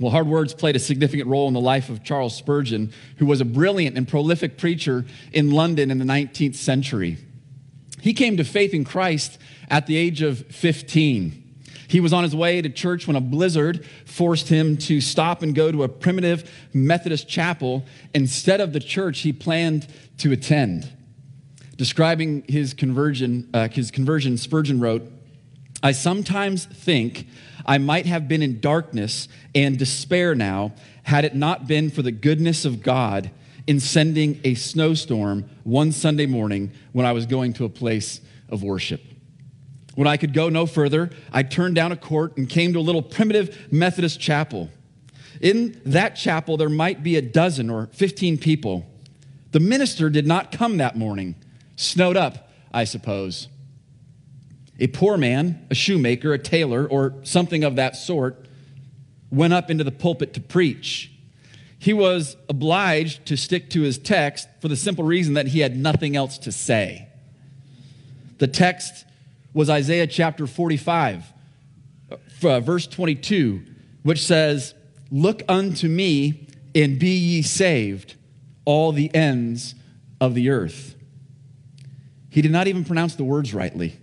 Well, hard words played a significant role in the life of Charles Spurgeon, who was a brilliant and prolific preacher in London in the 19th century. He came to faith in Christ at the age of 15. He was on his way to church when a blizzard forced him to stop and go to a primitive Methodist chapel instead of the church he planned to attend. Describing his conversion, uh, his conversion, Spurgeon wrote, I sometimes think I might have been in darkness and despair now had it not been for the goodness of God in sending a snowstorm one Sunday morning when I was going to a place of worship. When I could go no further, I turned down a court and came to a little primitive Methodist chapel. In that chapel, there might be a dozen or 15 people. The minister did not come that morning, snowed up, I suppose. A poor man, a shoemaker, a tailor, or something of that sort, went up into the pulpit to preach. He was obliged to stick to his text for the simple reason that he had nothing else to say. The text was Isaiah chapter 45, uh, verse 22, which says, Look unto me and be ye saved, all the ends of the earth. He did not even pronounce the words rightly.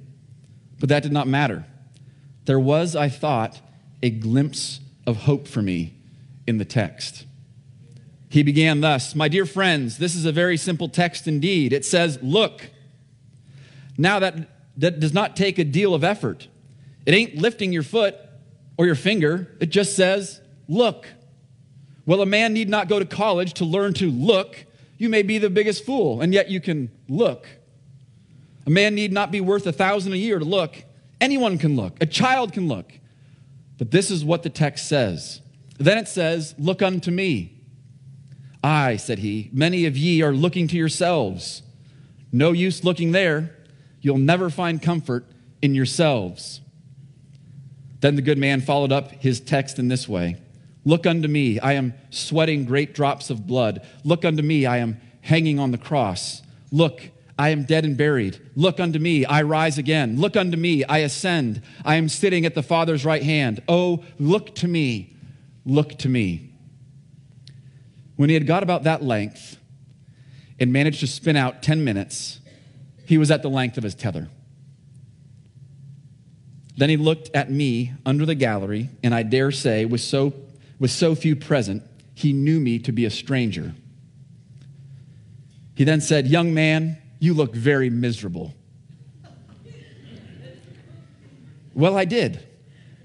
But that did not matter. There was, I thought, a glimpse of hope for me in the text. He began thus My dear friends, this is a very simple text indeed. It says, Look. Now, that, that does not take a deal of effort. It ain't lifting your foot or your finger, it just says, Look. Well, a man need not go to college to learn to look. You may be the biggest fool, and yet you can look. A man need not be worth a thousand a year to look. Anyone can look, a child can look. But this is what the text says. Then it says, Look unto me. I, said he, many of ye are looking to yourselves. No use looking there. You'll never find comfort in yourselves. Then the good man followed up his text in this way Look unto me, I am sweating great drops of blood. Look unto me, I am hanging on the cross. Look, I am dead and buried. Look unto me, I rise again. Look unto me, I ascend. I am sitting at the Father's right hand. Oh, look to me, look to me. When he had got about that length and managed to spin out 10 minutes, he was at the length of his tether. Then he looked at me under the gallery, and I dare say, with so, with so few present, he knew me to be a stranger. He then said, Young man, you look very miserable. Well, I did.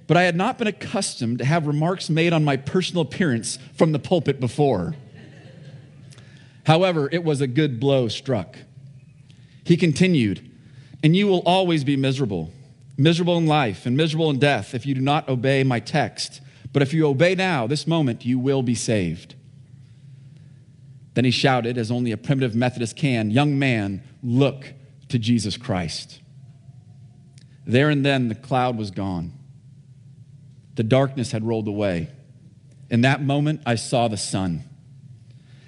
But I had not been accustomed to have remarks made on my personal appearance from the pulpit before. However, it was a good blow struck. He continued, And you will always be miserable, miserable in life and miserable in death if you do not obey my text. But if you obey now, this moment, you will be saved. Then he shouted, as only a primitive Methodist can, Young man, look to Jesus Christ. There and then the cloud was gone. The darkness had rolled away. In that moment, I saw the sun.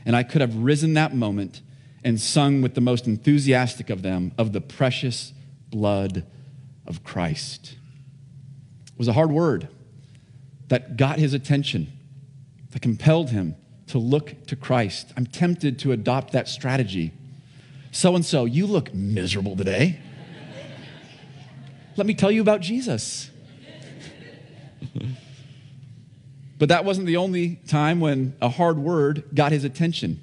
And I could have risen that moment and sung with the most enthusiastic of them of the precious blood of Christ. It was a hard word that got his attention, that compelled him to look to Christ. I'm tempted to adopt that strategy. So and so, you look miserable today. Let me tell you about Jesus. but that wasn't the only time when a hard word got his attention.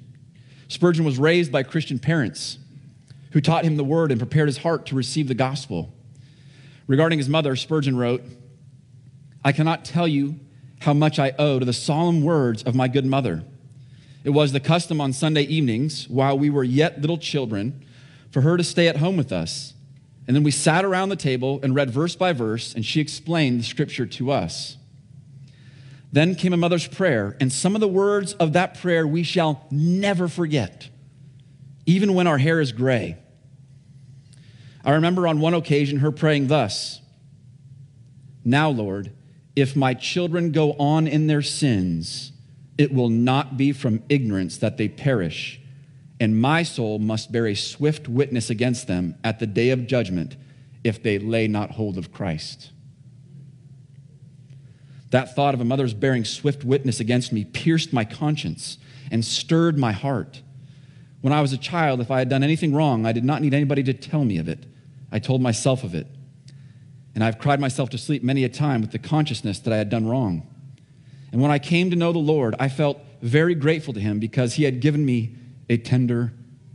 Spurgeon was raised by Christian parents who taught him the word and prepared his heart to receive the gospel. Regarding his mother, Spurgeon wrote, I cannot tell you how much I owe to the solemn words of my good mother. It was the custom on Sunday evenings, while we were yet little children, for her to stay at home with us. And then we sat around the table and read verse by verse, and she explained the scripture to us. Then came a mother's prayer, and some of the words of that prayer we shall never forget, even when our hair is gray. I remember on one occasion her praying thus Now, Lord, if my children go on in their sins, it will not be from ignorance that they perish, and my soul must bear a swift witness against them at the day of judgment if they lay not hold of Christ. That thought of a mother's bearing swift witness against me pierced my conscience and stirred my heart. When I was a child, if I had done anything wrong, I did not need anybody to tell me of it. I told myself of it. And I've cried myself to sleep many a time with the consciousness that I had done wrong. And when I came to know the Lord, I felt very grateful to him because he had given me a tender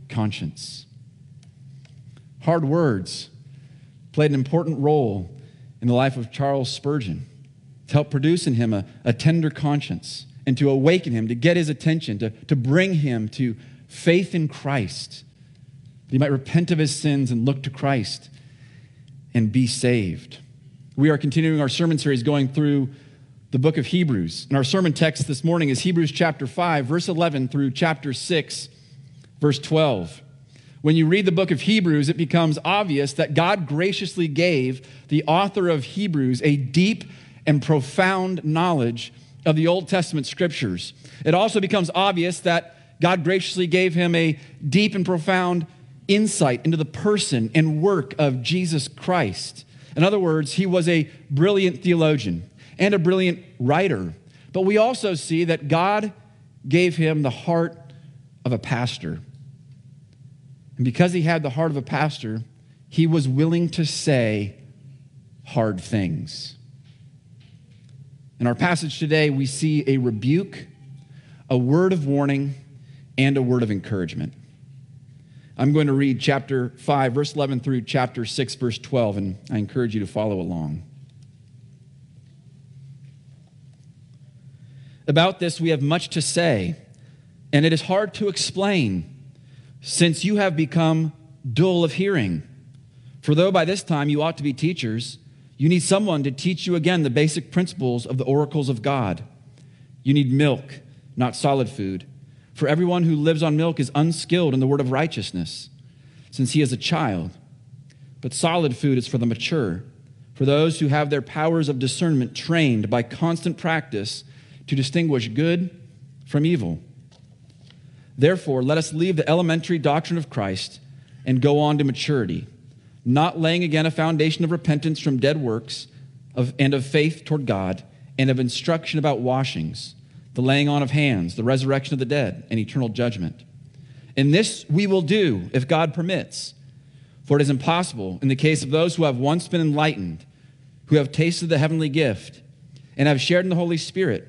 conscience. Hard words played an important role in the life of Charles Spurgeon to help produce in him a, a tender conscience and to awaken him, to get his attention, to, to bring him to faith in Christ. That he might repent of his sins and look to Christ and be saved. We are continuing our sermon series going through the book of Hebrews. And our sermon text this morning is Hebrews chapter 5, verse 11 through chapter 6, verse 12. When you read the book of Hebrews, it becomes obvious that God graciously gave the author of Hebrews a deep and profound knowledge of the Old Testament scriptures. It also becomes obvious that God graciously gave him a deep and profound insight into the person and work of Jesus Christ. In other words, he was a brilliant theologian and a brilliant writer. But we also see that God gave him the heart of a pastor. And because he had the heart of a pastor, he was willing to say hard things. In our passage today, we see a rebuke, a word of warning, and a word of encouragement. I'm going to read chapter 5, verse 11 through chapter 6, verse 12, and I encourage you to follow along. About this, we have much to say, and it is hard to explain, since you have become dull of hearing. For though by this time you ought to be teachers, you need someone to teach you again the basic principles of the oracles of God. You need milk, not solid food. For everyone who lives on milk is unskilled in the word of righteousness, since he is a child. But solid food is for the mature, for those who have their powers of discernment trained by constant practice to distinguish good from evil. Therefore, let us leave the elementary doctrine of Christ and go on to maturity, not laying again a foundation of repentance from dead works of, and of faith toward God and of instruction about washings the laying on of hands, the resurrection of the dead, and eternal judgment. And this we will do if God permits. For it is impossible in the case of those who have once been enlightened, who have tasted the heavenly gift, and have shared in the Holy Spirit,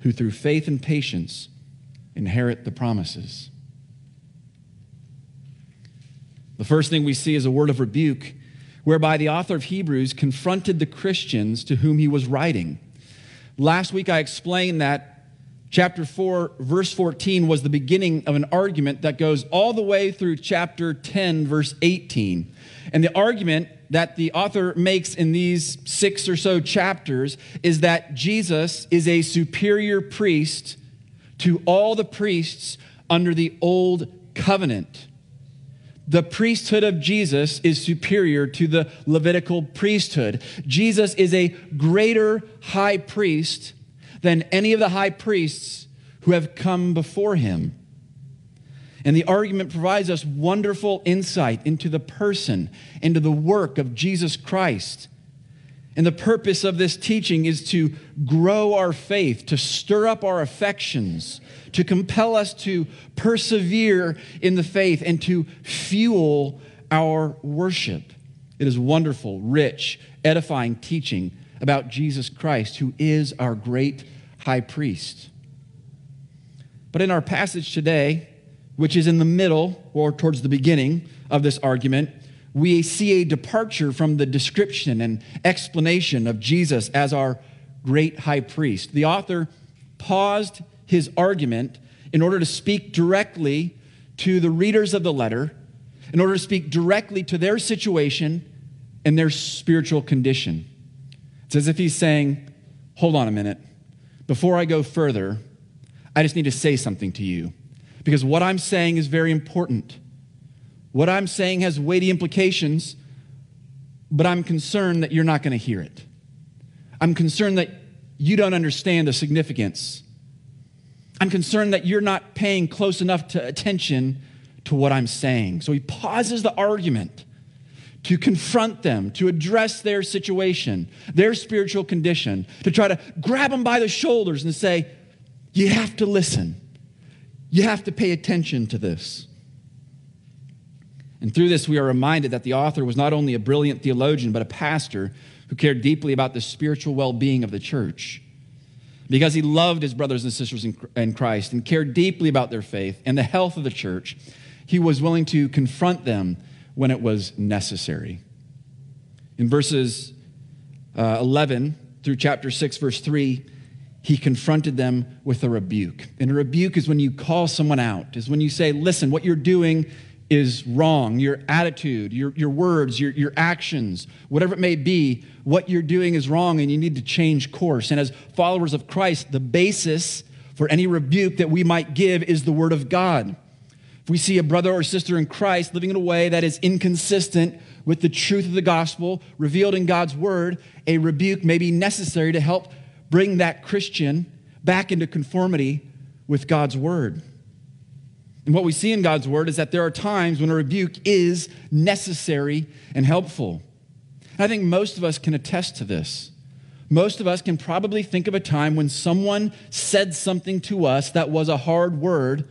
who through faith and patience inherit the promises. The first thing we see is a word of rebuke whereby the author of Hebrews confronted the Christians to whom he was writing. Last week I explained that chapter 4, verse 14 was the beginning of an argument that goes all the way through chapter 10, verse 18. And the argument that the author makes in these six or so chapters is that Jesus is a superior priest to all the priests under the old covenant the priesthood of Jesus is superior to the Levitical priesthood. Jesus is a greater high priest than any of the high priests who have come before him. And the argument provides us wonderful insight into the person, into the work of Jesus Christ. And the purpose of this teaching is to grow our faith, to stir up our affections, to compel us to persevere in the faith, and to fuel our worship. It is wonderful, rich, edifying teaching about Jesus Christ, who is our great high priest. But in our passage today, which is in the middle or towards the beginning of this argument, we see a departure from the description and explanation of Jesus as our great high priest. The author paused his argument in order to speak directly to the readers of the letter, in order to speak directly to their situation and their spiritual condition. It's as if he's saying, Hold on a minute. Before I go further, I just need to say something to you because what I'm saying is very important. What I'm saying has weighty implications, but I'm concerned that you're not going to hear it. I'm concerned that you don't understand the significance. I'm concerned that you're not paying close enough to attention to what I'm saying. So he pauses the argument to confront them, to address their situation, their spiritual condition, to try to grab them by the shoulders and say, You have to listen. You have to pay attention to this. And through this, we are reminded that the author was not only a brilliant theologian, but a pastor who cared deeply about the spiritual well being of the church. Because he loved his brothers and sisters in Christ and cared deeply about their faith and the health of the church, he was willing to confront them when it was necessary. In verses uh, 11 through chapter 6, verse 3, he confronted them with a rebuke. And a rebuke is when you call someone out, is when you say, listen, what you're doing is wrong. Your attitude, your, your words, your, your actions, whatever it may be, what you're doing is wrong and you need to change course. And as followers of Christ, the basis for any rebuke that we might give is the Word of God. If we see a brother or sister in Christ living in a way that is inconsistent with the truth of the gospel revealed in God's Word, a rebuke may be necessary to help bring that Christian back into conformity with God's Word. And what we see in God's word is that there are times when a rebuke is necessary and helpful. And I think most of us can attest to this. Most of us can probably think of a time when someone said something to us that was a hard word,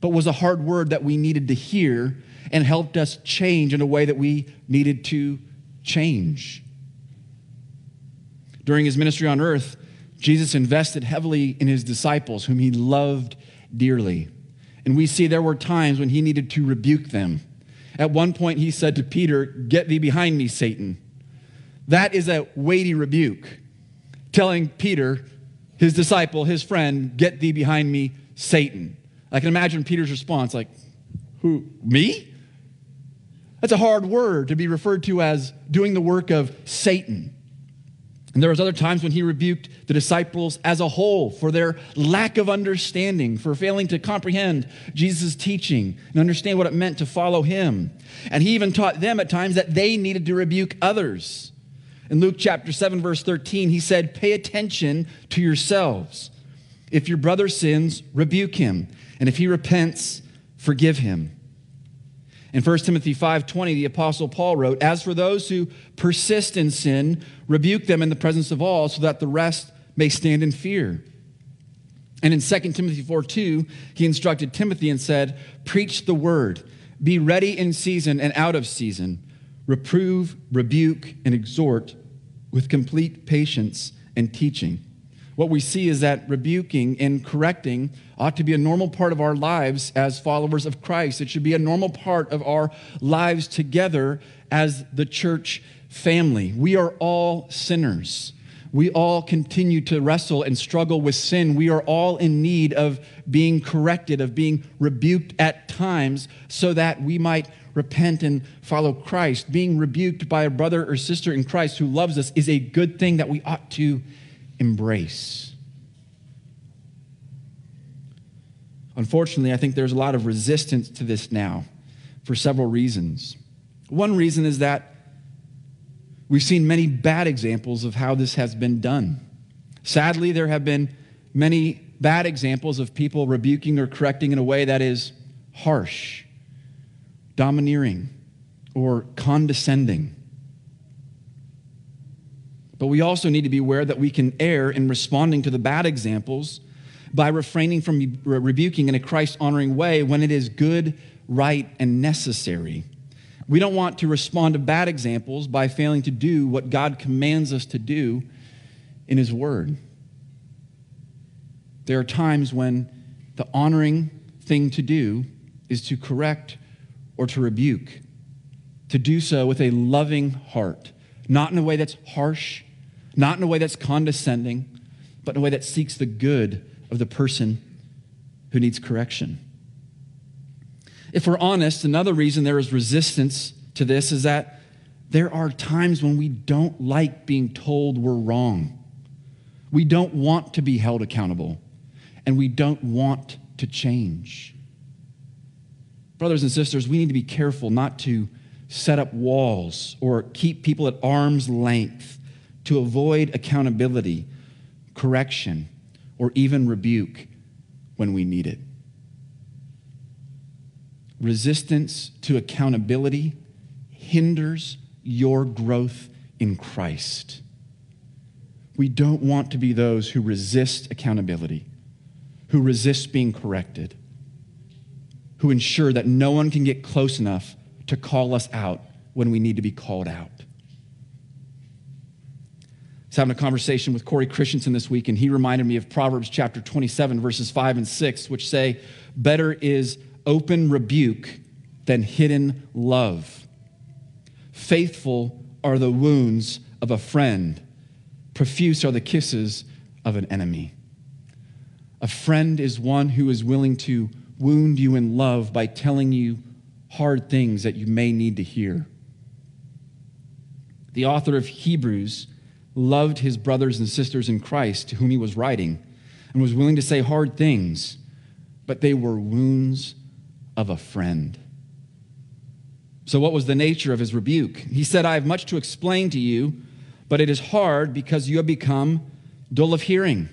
but was a hard word that we needed to hear and helped us change in a way that we needed to change. During his ministry on earth, Jesus invested heavily in his disciples, whom he loved dearly. And we see there were times when he needed to rebuke them. At one point, he said to Peter, Get thee behind me, Satan. That is a weighty rebuke, telling Peter, his disciple, his friend, Get thee behind me, Satan. I can imagine Peter's response like, Who, me? That's a hard word to be referred to as doing the work of Satan. And there was other times when he rebuked the disciples as a whole for their lack of understanding, for failing to comprehend Jesus' teaching and understand what it meant to follow him. And he even taught them at times that they needed to rebuke others. In Luke chapter 7 verse 13, he said, "Pay attention to yourselves. If your brother sins, rebuke him, and if he repents, forgive him." In 1 Timothy 5:20, the apostle Paul wrote, "As for those who persist in sin, rebuke them in the presence of all, so that the rest may stand in fear." And in 2 Timothy 4:2, he instructed Timothy and said, "Preach the word, be ready in season and out of season, reprove, rebuke, and exhort with complete patience and teaching." What we see is that rebuking and correcting ought to be a normal part of our lives as followers of Christ. It should be a normal part of our lives together as the church family. We are all sinners. We all continue to wrestle and struggle with sin. We are all in need of being corrected, of being rebuked at times, so that we might repent and follow Christ. Being rebuked by a brother or sister in Christ who loves us is a good thing that we ought to embrace. Unfortunately, I think there's a lot of resistance to this now for several reasons. One reason is that we've seen many bad examples of how this has been done. Sadly, there have been many bad examples of people rebuking or correcting in a way that is harsh, domineering, or condescending. But we also need to be aware that we can err in responding to the bad examples by refraining from rebuking in a Christ honoring way when it is good, right, and necessary. We don't want to respond to bad examples by failing to do what God commands us to do in His Word. There are times when the honoring thing to do is to correct or to rebuke, to do so with a loving heart, not in a way that's harsh, not in a way that's condescending, but in a way that seeks the good of the person who needs correction. If we're honest, another reason there is resistance to this is that there are times when we don't like being told we're wrong. We don't want to be held accountable, and we don't want to change. Brothers and sisters, we need to be careful not to set up walls or keep people at arm's length to avoid accountability, correction, or even rebuke when we need it. Resistance to accountability hinders your growth in Christ. We don't want to be those who resist accountability, who resist being corrected, who ensure that no one can get close enough to call us out when we need to be called out. I was having a conversation with Corey Christensen this week, and he reminded me of Proverbs chapter 27, verses 5 and 6, which say, Better is open rebuke than hidden love. Faithful are the wounds of a friend, profuse are the kisses of an enemy. A friend is one who is willing to wound you in love by telling you hard things that you may need to hear. The author of Hebrews loved his brothers and sisters in Christ to whom he was writing and was willing to say hard things, but they were wounds of a friend. So, what was the nature of his rebuke? He said, I have much to explain to you, but it is hard because you have become dull of hearing.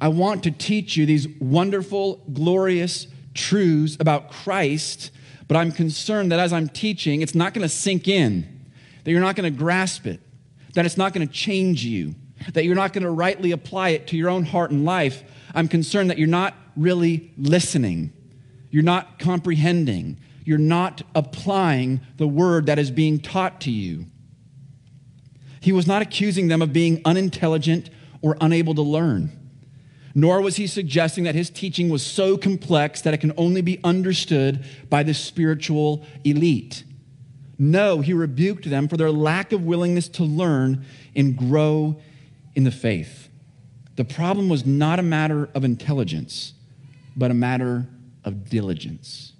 I want to teach you these wonderful, glorious truths about Christ, but I'm concerned that as I'm teaching, it's not going to sink in, that you're not going to grasp it, that it's not going to change you, that you're not going to rightly apply it to your own heart and life. I'm concerned that you're not really listening, you're not comprehending, you're not applying the word that is being taught to you. He was not accusing them of being unintelligent or unable to learn, nor was he suggesting that his teaching was so complex that it can only be understood by the spiritual elite. No, he rebuked them for their lack of willingness to learn and grow in the faith. The problem was not a matter of intelligence, but a matter of diligence.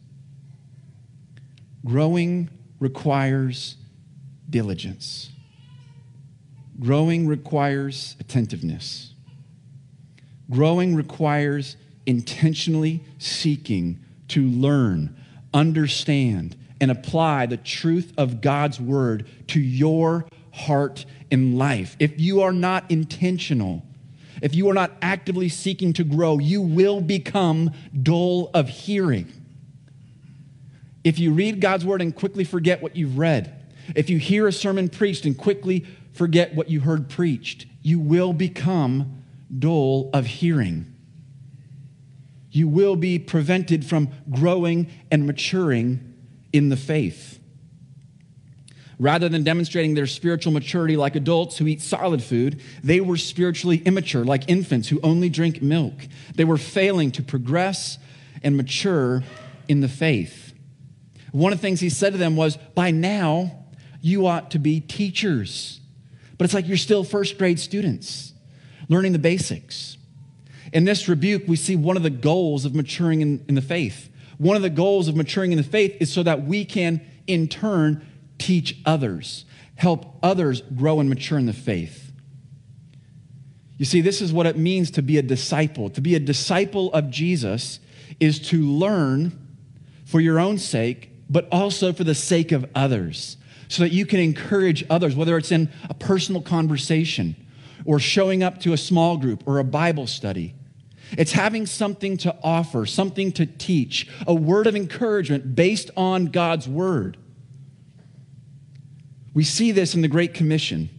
Growing requires diligence. Growing requires attentiveness. Growing requires intentionally seeking to learn, understand, and apply the truth of God's word to your heart and life. If you are not intentional, if you are not actively seeking to grow, you will become dull of hearing. If you read God's word and quickly forget what you've read, if you hear a sermon preached and quickly forget what you heard preached, you will become dull of hearing. You will be prevented from growing and maturing in the faith. Rather than demonstrating their spiritual maturity like adults who eat solid food, they were spiritually immature like infants who only drink milk. They were failing to progress and mature in the faith. One of the things he said to them was, By now, you ought to be teachers. But it's like you're still first grade students, learning the basics. In this rebuke, we see one of the goals of maturing in, in the faith one of the goals of maturing in the faith is so that we can, in turn, teach others, help others grow and mature in the faith. You see, this is what it means to be a disciple. To be a disciple of Jesus is to learn for your own sake, but also for the sake of others, so that you can encourage others, whether it's in a personal conversation or showing up to a small group or a Bible study it's having something to offer, something to teach, a word of encouragement based on God's word. We see this in the Great Commission.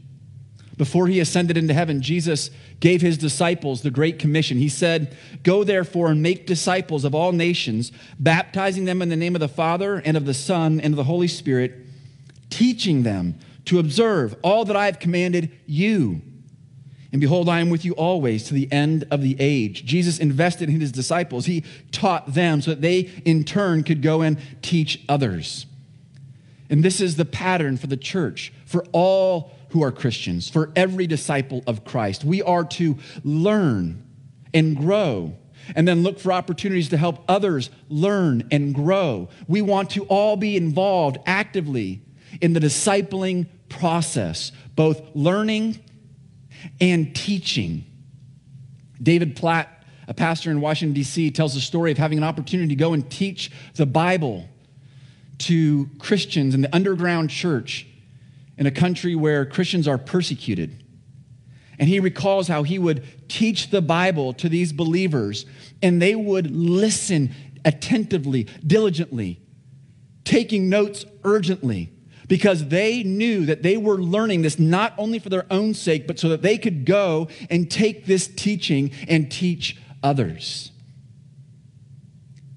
Before he ascended into heaven, Jesus gave his disciples the Great Commission. He said, Go therefore and make disciples of all nations, baptizing them in the name of the Father and of the Son and of the Holy Spirit, teaching them to observe all that I have commanded you. And behold, I am with you always to the end of the age. Jesus invested in his disciples. He taught them so that they, in turn, could go and teach others. And this is the pattern for the church, for all who are Christians, for every disciple of Christ. We are to learn and grow and then look for opportunities to help others learn and grow. We want to all be involved actively in the discipling process, both learning and teaching. David Platt, a pastor in Washington, D.C., tells the story of having an opportunity to go and teach the Bible to Christians in the underground church in a country where Christians are persecuted. And he recalls how he would teach the Bible to these believers, and they would listen attentively, diligently, taking notes urgently because they knew that they were learning this not only for their own sake, but so that they could go and take this teaching and teach others.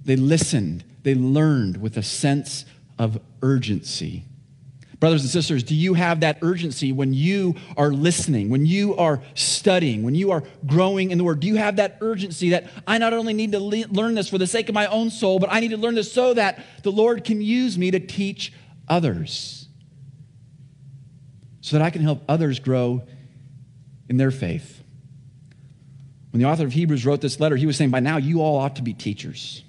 They listened, they learned with a sense of urgency. Brothers and sisters, do you have that urgency when you are listening, when you are studying, when you are growing in the Word? Do you have that urgency that I not only need to le- learn this for the sake of my own soul, but I need to learn this so that the Lord can use me to teach others? So that I can help others grow in their faith. When the author of Hebrews wrote this letter, he was saying, By now, you all ought to be teachers.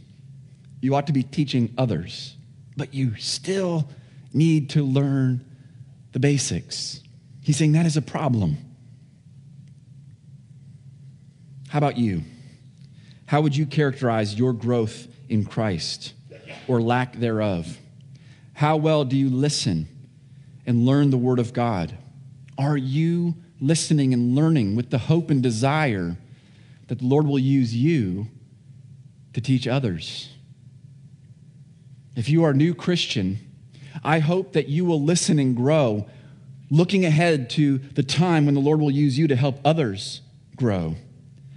You ought to be teaching others, but you still need to learn the basics. He's saying that is a problem. How about you? How would you characterize your growth in Christ or lack thereof? How well do you listen? And learn the Word of God? Are you listening and learning with the hope and desire that the Lord will use you to teach others? If you are a new Christian, I hope that you will listen and grow, looking ahead to the time when the Lord will use you to help others grow.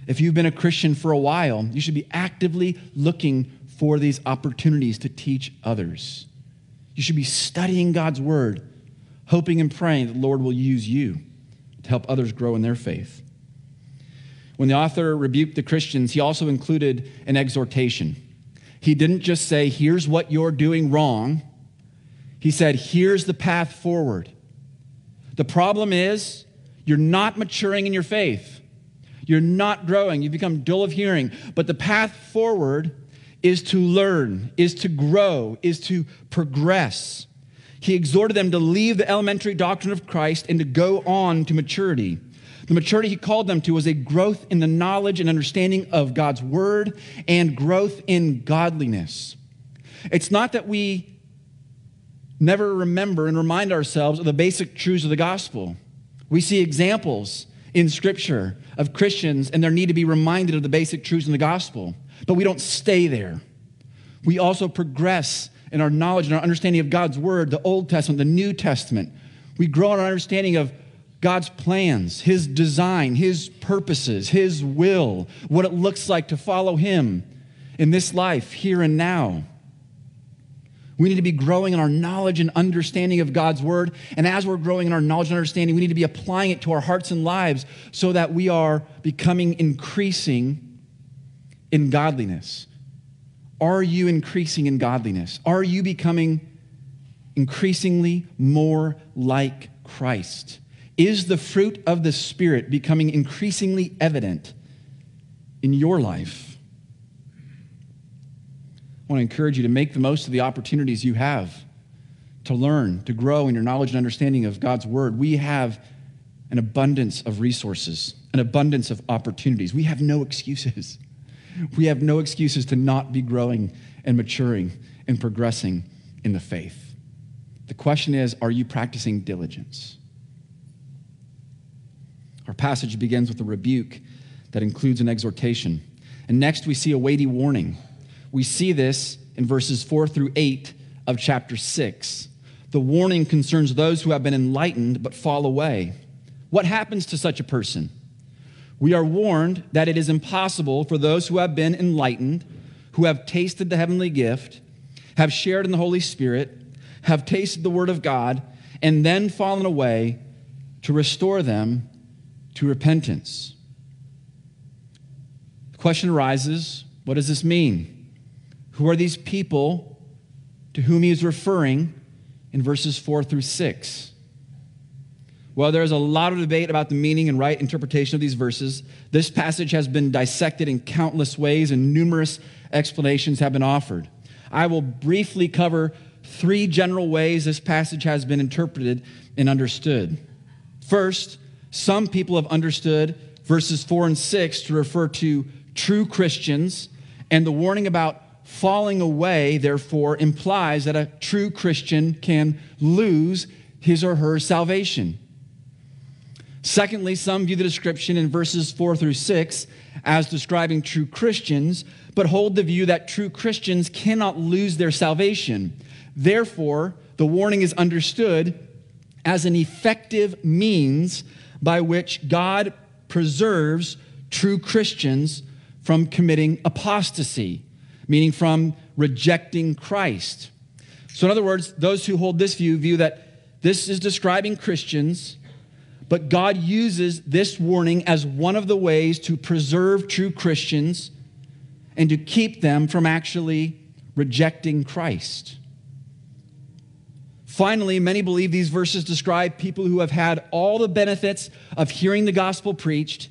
If you've been a Christian for a while, you should be actively looking for these opportunities to teach others. You should be studying God's Word hoping and praying that the Lord will use you to help others grow in their faith. When the author rebuked the Christians, he also included an exhortation. He didn't just say, Here's what you're doing wrong. He said, Here's the path forward. The problem is, you're not maturing in your faith. You're not growing. You've become dull of hearing. But the path forward is to learn, is to grow, is to progress he exhorted them to leave the elementary doctrine of Christ and to go on to maturity. The maturity he called them to was a growth in the knowledge and understanding of God's word and growth in godliness. It's not that we never remember and remind ourselves of the basic truths of the gospel. We see examples in Scripture of Christians and their need to be reminded of the basic truths in the gospel, but we don't stay there. We also progress in our knowledge and our understanding of God's Word, the Old Testament, the New Testament. We grow in our understanding of God's plans, His design, His purposes, His will, what it looks like to follow Him in this life, here and now. We need to be growing in our knowledge and understanding of God's Word. And as we're growing in our knowledge and understanding, we need to be applying it to our hearts and lives so that we are becoming increasing in godliness. Are you increasing in godliness? Are you becoming increasingly more like Christ? Is the fruit of the Spirit becoming increasingly evident in your life? I want to encourage you to make the most of the opportunities you have to learn, to grow in your knowledge and understanding of God's Word. We have an abundance of resources, an abundance of opportunities. We have no excuses. We have no excuses to not be growing and maturing and progressing in the faith. The question is are you practicing diligence? Our passage begins with a rebuke that includes an exhortation. And next, we see a weighty warning. We see this in verses 4 through 8 of chapter 6. The warning concerns those who have been enlightened but fall away. What happens to such a person? We are warned that it is impossible for those who have been enlightened, who have tasted the heavenly gift, have shared in the Holy Spirit, have tasted the Word of God, and then fallen away to restore them to repentance. The question arises what does this mean? Who are these people to whom he is referring in verses 4 through 6? Well, there is a lot of debate about the meaning and right interpretation of these verses. This passage has been dissected in countless ways, and numerous explanations have been offered. I will briefly cover three general ways this passage has been interpreted and understood. First, some people have understood verses 4 and 6 to refer to true Christians, and the warning about falling away, therefore, implies that a true Christian can lose his or her salvation. Secondly, some view the description in verses 4 through 6 as describing true Christians, but hold the view that true Christians cannot lose their salvation. Therefore, the warning is understood as an effective means by which God preserves true Christians from committing apostasy, meaning from rejecting Christ. So, in other words, those who hold this view view that this is describing Christians but God uses this warning as one of the ways to preserve true Christians and to keep them from actually rejecting Christ. Finally, many believe these verses describe people who have had all the benefits of hearing the gospel preached,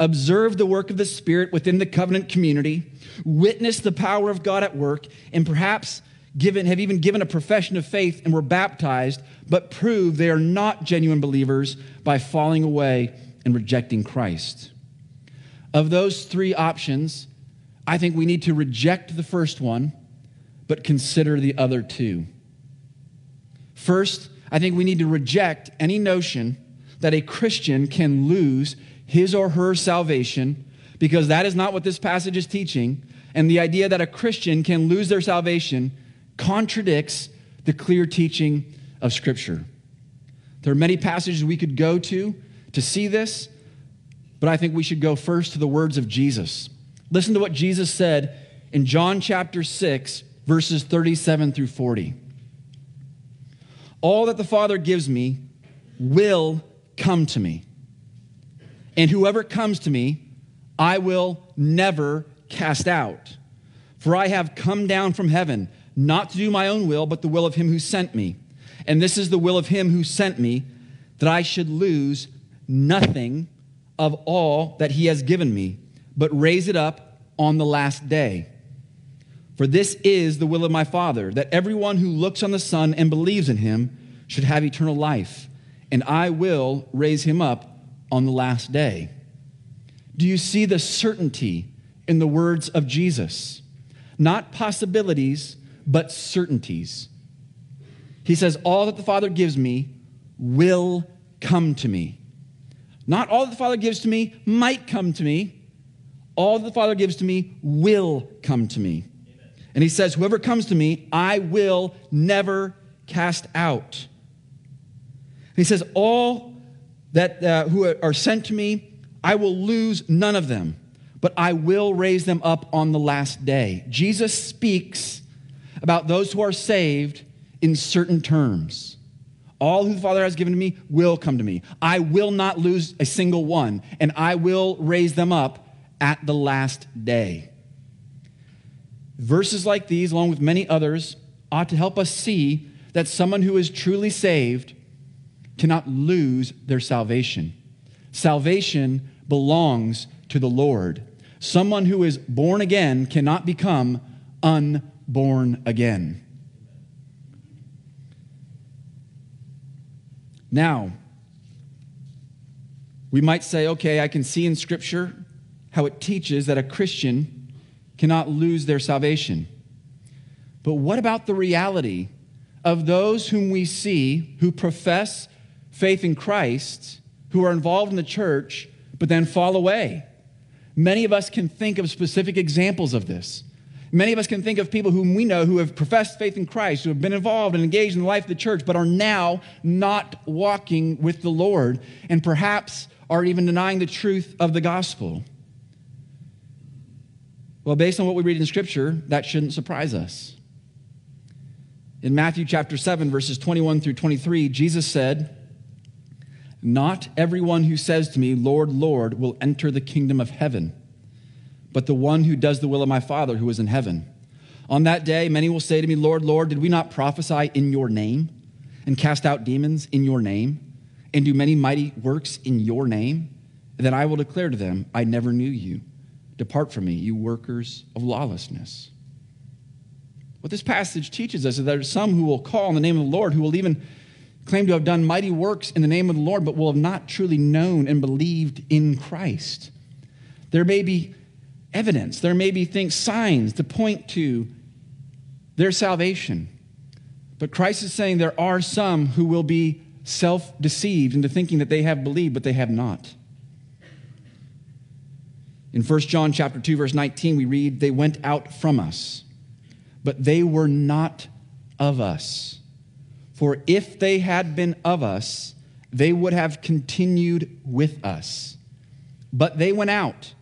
observed the work of the Spirit within the covenant community, witnessed the power of God at work, and perhaps given, have even given a profession of faith and were baptized, but prove they are not genuine believers by falling away and rejecting Christ. Of those three options, I think we need to reject the first one, but consider the other two. First, I think we need to reject any notion that a Christian can lose his or her salvation because that is not what this passage is teaching. And the idea that a Christian can lose their salvation contradicts the clear teaching of Scripture. There are many passages we could go to to see this, but I think we should go first to the words of Jesus. Listen to what Jesus said in John chapter 6, verses 37 through 40. All that the Father gives me will come to me, and whoever comes to me, I will never cast out. For I have come down from heaven not to do my own will, but the will of him who sent me. And this is the will of him who sent me, that I should lose nothing of all that he has given me, but raise it up on the last day. For this is the will of my Father, that everyone who looks on the Son and believes in him should have eternal life, and I will raise him up on the last day. Do you see the certainty in the words of Jesus? Not possibilities, but certainties. He says, All that the Father gives me will come to me. Not all that the Father gives to me might come to me. All that the Father gives to me will come to me. And he says, Whoever comes to me, I will never cast out. And he says, All that uh, who are sent to me, I will lose none of them, but I will raise them up on the last day. Jesus speaks about those who are saved in certain terms. All who the Father has given to me will come to me. I will not lose a single one, and I will raise them up at the last day. Verses like these, along with many others, ought to help us see that someone who is truly saved cannot lose their salvation. Salvation belongs to the Lord. Someone who is born again cannot become unborn born again. Now, we might say, okay, I can see in Scripture how it teaches that a Christian cannot lose their salvation. But what about the reality of those whom we see who profess faith in Christ, who are involved in the church, but then fall away? Many of us can think of specific examples of this. Many of us can think of people whom we know who have professed faith in Christ, who have been involved and engaged in the life of the church, but are now not walking with the Lord and perhaps are even denying the truth of the gospel. Well, based on what we read in Scripture, that shouldn't surprise us. In Matthew chapter 7, verses 21 through 23, Jesus said, Not everyone who says to me, Lord, Lord, will enter the kingdom of heaven, but the one who does the will of my Father who is in heaven. On that day, many will say to me, Lord, Lord, did we not prophesy in your name and cast out demons in your name and do many mighty works in your name? And then I will declare to them, I never knew you. Depart from me, you workers of lawlessness. What this passage teaches us is that there are some who will call in the name of the Lord, who will even claim to have done mighty works in the name of the Lord, but will have not truly known and believed in Christ. There may be evidence, there may be things, signs to point to their salvation. But Christ is saying there are some who will be self deceived into thinking that they have believed, but they have not. In 1 John chapter 2 verse 19 we read they went out from us but they were not of us for if they had been of us, they would have continued with us. But they went out,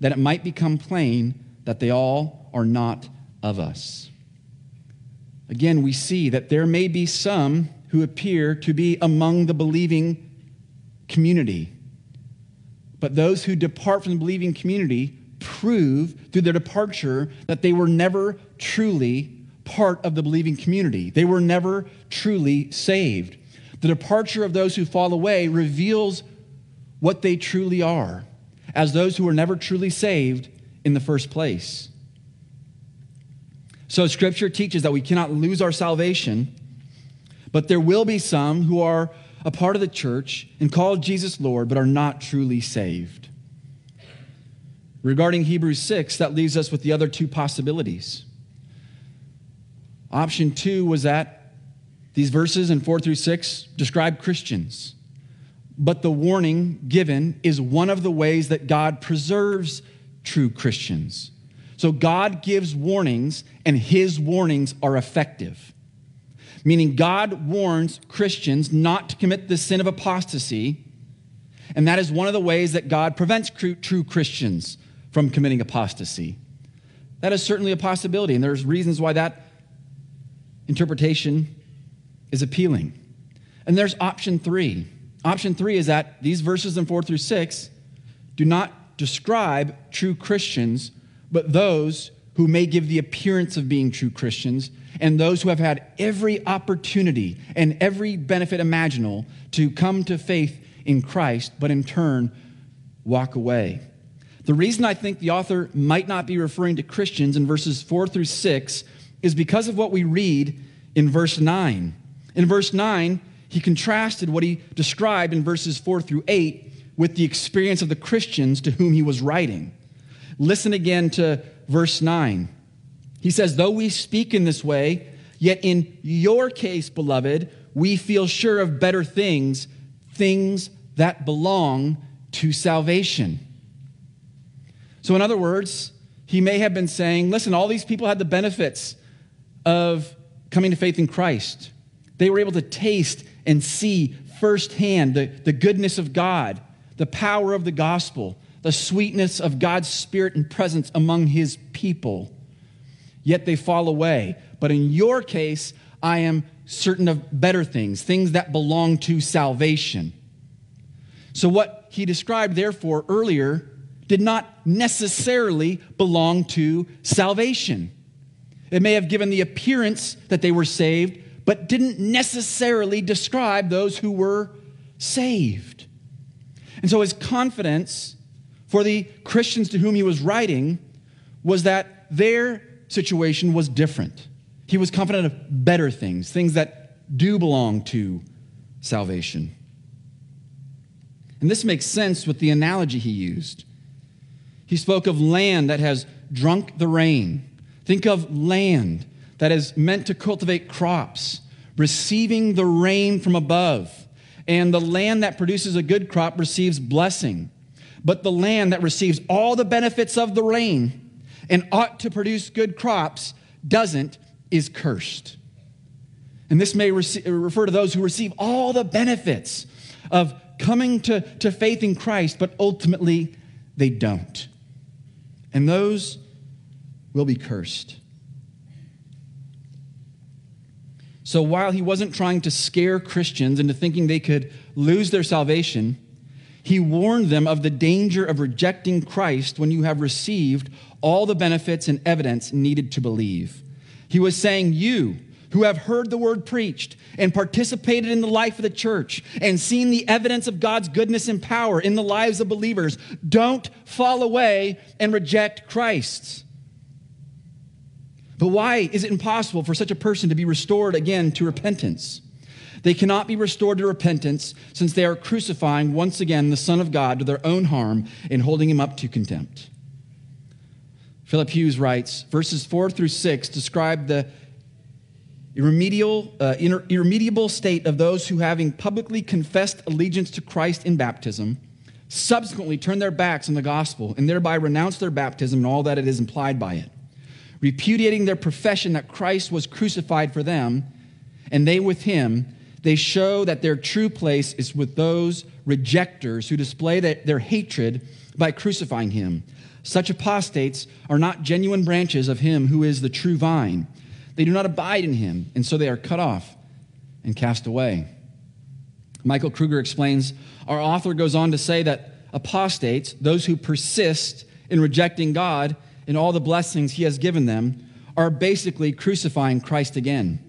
that it might become plain that they all are not of us. Again, we see that there may be some who appear to be among the believing community. But those who depart from the believing community prove through their departure that they were never truly part of the believing community. They were never truly saved. The departure of those who fall away reveals what they truly are as those who were never truly saved in the first place. So, Scripture teaches that we cannot lose our salvation, but there will be some who are a part of the church and call Jesus Lord, but are not truly saved. Regarding Hebrews 6, that leaves us with the other two possibilities. Option two was that these verses in four through six describe Christians. But the warning given is one of the ways that God preserves true Christians. So God gives warnings, and his warnings are effective. Meaning, God warns Christians not to commit the sin of apostasy, and that is one of the ways that God prevents true Christians from committing apostasy. That is certainly a possibility, and there's reasons why that interpretation is appealing. And there's option three. Option three is that these verses in four through six do not describe true Christians, but those who may give the appearance of being true Christians and those who have had every opportunity and every benefit imaginable to come to faith in Christ, but in turn walk away. The reason I think the author might not be referring to Christians in verses four through six is because of what we read in verse 9. In verse 9, he contrasted what he described in verses 4 through 8 with the experience of the Christians to whom he was writing. Listen again to verse 9. He says, Though we speak in this way, yet in your case, beloved, we feel sure of better things, things that belong to salvation. So, in other words, he may have been saying, Listen, all these people had the benefits of coming to faith in Christ. They were able to taste and see firsthand the, the goodness of God, the power of the gospel, the sweetness of God's spirit and presence among his people. Yet they fall away. But in your case, I am certain of better things, things that belong to salvation. So, what he described, therefore, earlier did not necessarily belong to salvation. It may have given the appearance that they were saved, but didn't necessarily describe those who were saved. And so his confidence for the Christians to whom he was writing was that their situation was different. He was confident of better things, things that do belong to salvation. And this makes sense with the analogy he used. He spoke of land that has drunk the rain Think of land that is meant to cultivate crops, receiving the rain from above. And the land that produces a good crop receives blessing. But the land that receives all the benefits of the rain and ought to produce good crops doesn't is cursed. And this may refer to those who receive all the benefits of coming to, to faith in Christ, but ultimately they don't. And those will be cursed. So while he wasn't trying to scare Christians into thinking they could lose their salvation, he warned them of the danger of rejecting Christ when you have received all the benefits and evidence needed to believe. He was saying, You who have heard the word preached and participated in the life of the church and seen the evidence of God's goodness and power in the lives of believers, don't fall away and reject Christ. But why is it impossible for such a person to be restored again to repentance? They cannot be restored to repentance since they are crucifying once again the Son of God to their own harm and holding him up to contempt. Philip Hughes writes verses 4 through 6 describe the uh, irremediable state of those who, having publicly confessed allegiance to Christ in baptism, subsequently turn their backs on the gospel and thereby renounce their baptism and all that it is implied by it, repudiating their profession that Christ was crucified for them, and they with him they show that their true place is with those rejectors who display their hatred by crucifying him. Such apostates are not genuine branches of him who is the true vine. They do not abide in him, and so they are cut off and cast away. Michael Kruger explains our author goes on to say that apostates, those who persist in rejecting God and all the blessings he has given them, are basically crucifying Christ again.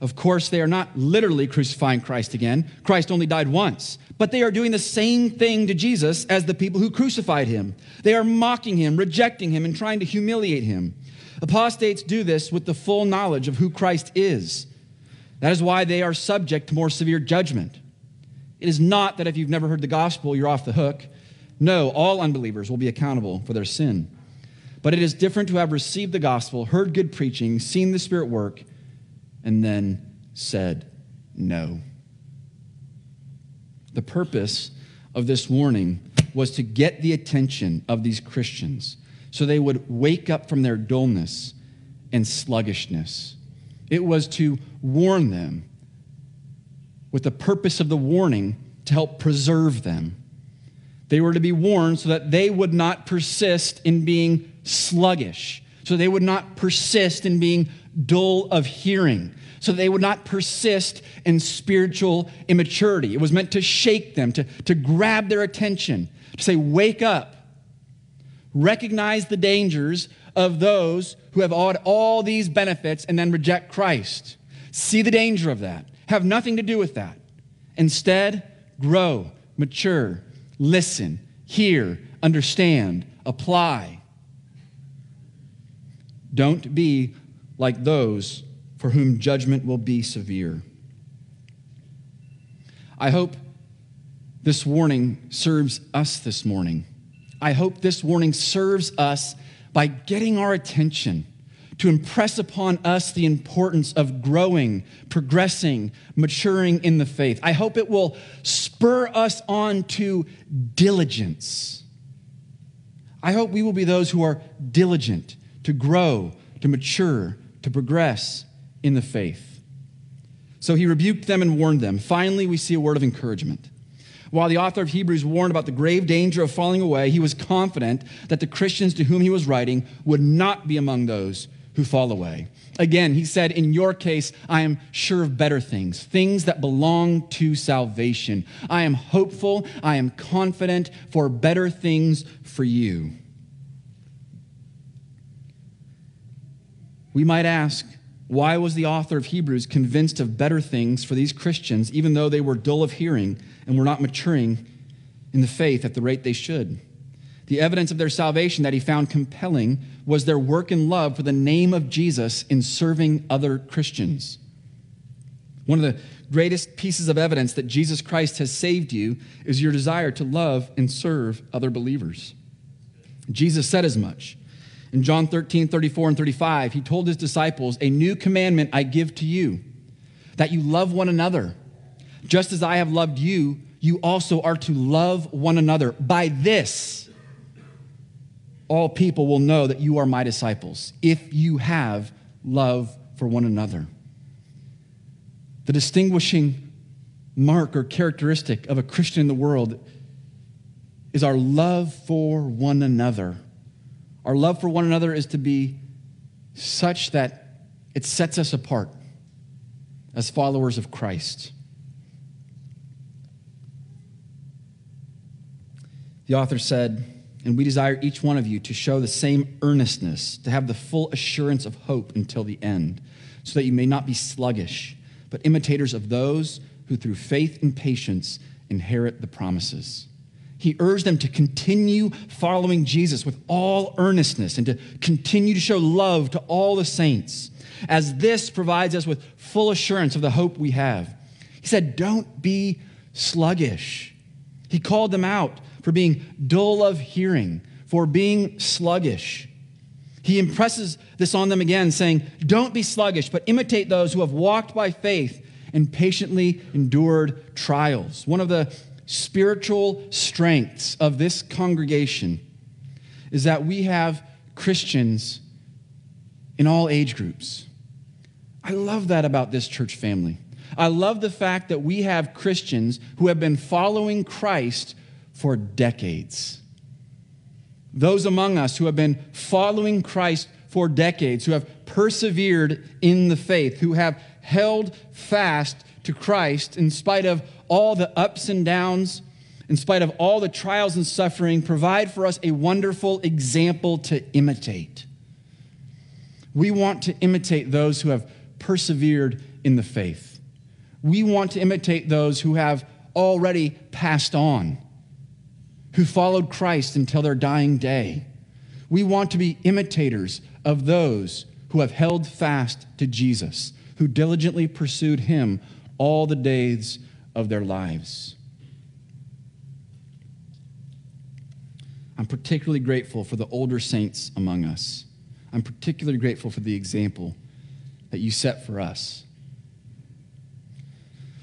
Of course, they are not literally crucifying Christ again. Christ only died once. But they are doing the same thing to Jesus as the people who crucified him. They are mocking him, rejecting him, and trying to humiliate him. Apostates do this with the full knowledge of who Christ is. That is why they are subject to more severe judgment. It is not that if you've never heard the gospel, you're off the hook. No, all unbelievers will be accountable for their sin. But it is different to have received the gospel, heard good preaching, seen the Spirit work, and then said no. The purpose of this warning was to get the attention of these Christians so they would wake up from their dullness and sluggishness. It was to warn them with the purpose of the warning to help preserve them. They were to be warned so that they would not persist in being sluggish, so they would not persist in being dull of hearing, so they would not persist in spiritual immaturity. It was meant to shake them, to, to grab their attention, to say, Wake up. Recognize the dangers of those who have all, all these benefits and then reject Christ. See the danger of that. Have nothing to do with that. Instead, grow, mature, listen, hear, understand, apply. Don't be like those for whom judgment will be severe. I hope this warning serves us this morning. I hope this warning serves us by getting our attention to impress upon us the importance of growing, progressing, maturing in the faith. I hope it will spur us on to diligence. I hope we will be those who are diligent to grow, to mature, to progress in the faith. So he rebuked them and warned them. Finally, we see a word of encouragement. While the author of Hebrews warned about the grave danger of falling away, he was confident that the Christians to whom he was writing would not be among those who fall away. Again, he said, In your case, I am sure of better things, things that belong to salvation. I am hopeful, I am confident for better things for you. We might ask, why was the author of Hebrews convinced of better things for these Christians, even though they were dull of hearing and were not maturing in the faith at the rate they should? The evidence of their salvation that he found compelling was their work and love for the name of Jesus in serving other Christians. One of the greatest pieces of evidence that Jesus Christ has saved you is your desire to love and serve other believers. Jesus said as much. In John 13, 34, and 35, he told his disciples, A new commandment I give to you, that you love one another. Just as I have loved you, you also are to love one another. By this, all people will know that you are my disciples, if you have love for one another. The distinguishing mark or characteristic of a Christian in the world is our love for one another. Our love for one another is to be such that it sets us apart. as followers of Christ. The author said, And we desire each one of you to show the same earnestness, to have the full assurance of hope until the end, so that you may not be sluggish, but imitators of those who through faith and patience inherit the promises. He urged them to continue following Jesus with all earnestness and to continue to show love to all the saints, as this provides us with full assurance of the hope we have. He said, Don't be sluggish. He called them out for being dull of hearing, for being sluggish. He impresses this on them again, saying, Don't be sluggish, but imitate those who have walked by faith and patiently endured trials. One of the spiritual strengths of this congregation is that we have Christians in all age groups. I love that about this church family. I love the fact that we have Christians who have been following Christ for decades. Those among us who have been following Christ for decades, who have persevered in the faith, who have held fast to Christ in spite of all the ups and downs, in spite of all the trials and suffering, provide for us a wonderful example to imitate. We want to imitate those who have persevered in the faith. We want to imitate those who have already passed on who followed Christ until their dying day. We want to be imitators of those who have held fast to Jesus, who diligently pursued him all the days of their lives. I'm particularly grateful for the older saints among us. I'm particularly grateful for the example that you set for us.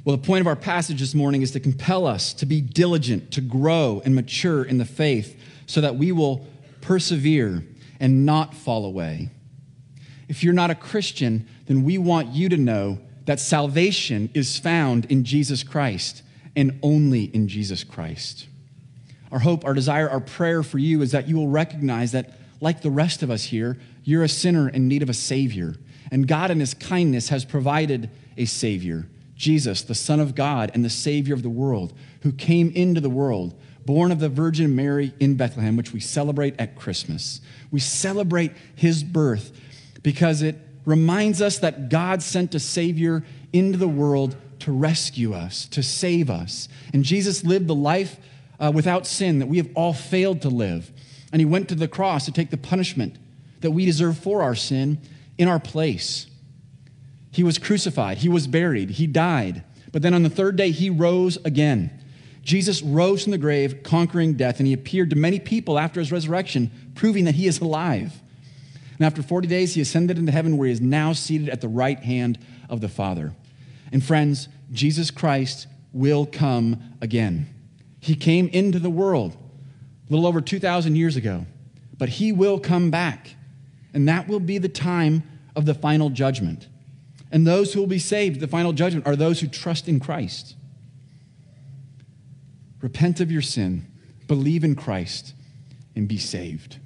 Well, the point of our passage this morning is to compel us to be diligent, to grow and mature in the faith, so that we will persevere and not fall away. If you're not a Christian, then we want you to know that salvation is found in Jesus Christ and only in Jesus Christ. Our hope, our desire, our prayer for you is that you will recognize that, like the rest of us here, you're a sinner in need of a Savior. And God, in His kindness, has provided a Savior. Jesus, the Son of God and the Savior of the world, who came into the world, born of the Virgin Mary in Bethlehem, which we celebrate at Christmas. We celebrate his birth because it reminds us that God sent a Savior into the world to rescue us, to save us. And Jesus lived the life uh, without sin that we have all failed to live. And he went to the cross to take the punishment that we deserve for our sin in our place. He was crucified, he was buried, he died. But then on the third day, he rose again. Jesus rose from the grave, conquering death, and he appeared to many people after his resurrection, proving that he is alive. And after 40 days, he ascended into heaven, where he is now seated at the right hand of the Father. And friends, Jesus Christ will come again. He came into the world a little over 2,000 years ago, but he will come back. And that will be the time of the final judgment. And those who will be saved, the final judgment, are those who trust in Christ. Repent of your sin, believe in Christ, and be saved.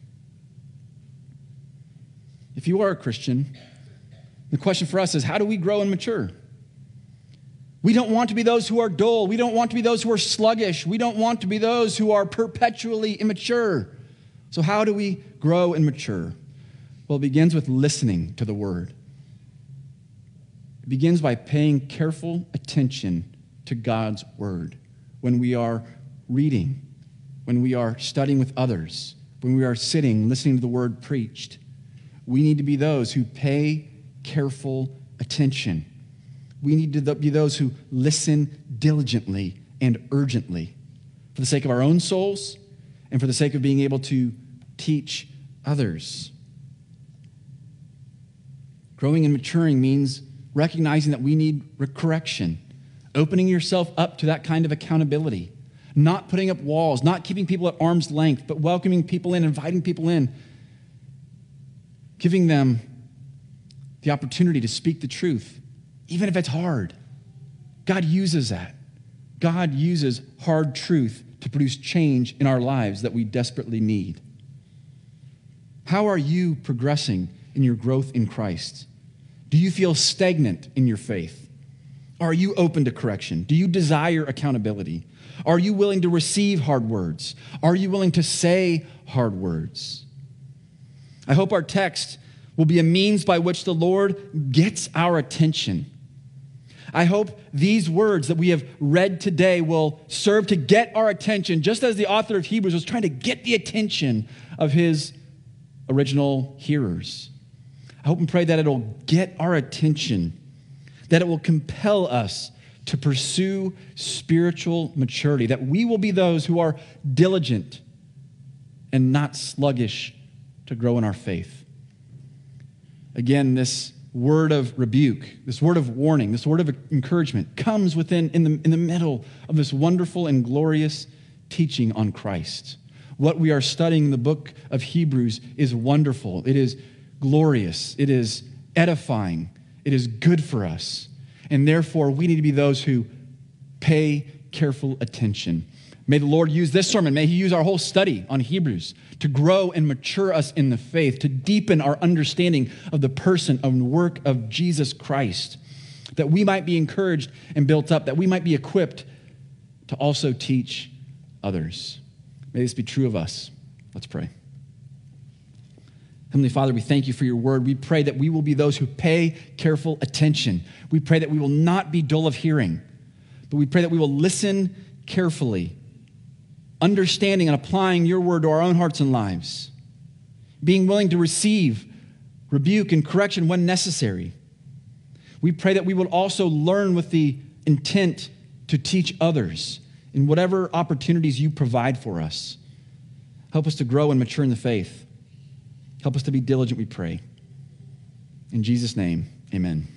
If you are a Christian, the question for us is how do we grow and mature? We don't want to be those who are dull. We don't want to be those who are sluggish. We don't want to be those who are perpetually immature. So, how do we grow and mature? Well, it begins with listening to the word. It begins by paying careful attention to God's word when we are reading, when we are studying with others, when we are sitting listening to the word preached. We need to be those who pay careful attention. We need to be those who listen diligently and urgently for the sake of our own souls and for the sake of being able to teach others. Growing and maturing means recognizing that we need correction, opening yourself up to that kind of accountability, not putting up walls, not keeping people at arm's length, but welcoming people in, inviting people in, giving them the opportunity to speak the truth, even if it's hard. God uses that. God uses hard truth to produce change in our lives that we desperately need. How are you progressing in your growth in Christ? Do you feel stagnant in your faith? Are you open to correction? Do you desire accountability? Are you willing to receive hard words? Are you willing to say hard words? I hope our text will be a means by which the Lord gets our attention. I hope these words that we have read today will serve to get our attention, just as the author of Hebrews was trying to get the attention of his original hearers. I hope and pray that it'll get our attention, that it will compel us to pursue spiritual maturity, that we will be those who are diligent and not sluggish to grow in our faith. Again, this word of rebuke, this word of warning, this word of encouragement comes within in the, in the middle of this wonderful and glorious teaching on Christ. What we are studying in the book of Hebrews is wonderful. It is glorious. It is edifying. It is good for us. And therefore, we need to be those who pay careful attention. May the Lord use this sermon, may He use our whole study on Hebrews to grow and mature us in the faith, to deepen our understanding of the person and work of Jesus Christ, that we might be encouraged and built up, that we might be equipped to also teach others. May this be true of us. Let's pray. Heavenly Father, we thank you for your word. We pray that we will be those who pay careful attention. We pray that we will not be dull of hearing, but we pray that we will listen carefully, understanding and applying your word to our own hearts and lives, being willing to receive rebuke and correction when necessary. We pray that we will also learn with the intent to teach others in whatever opportunities you provide for us. Help us to grow and mature in the faith. Help us to be diligent, we pray. In Jesus' name, amen.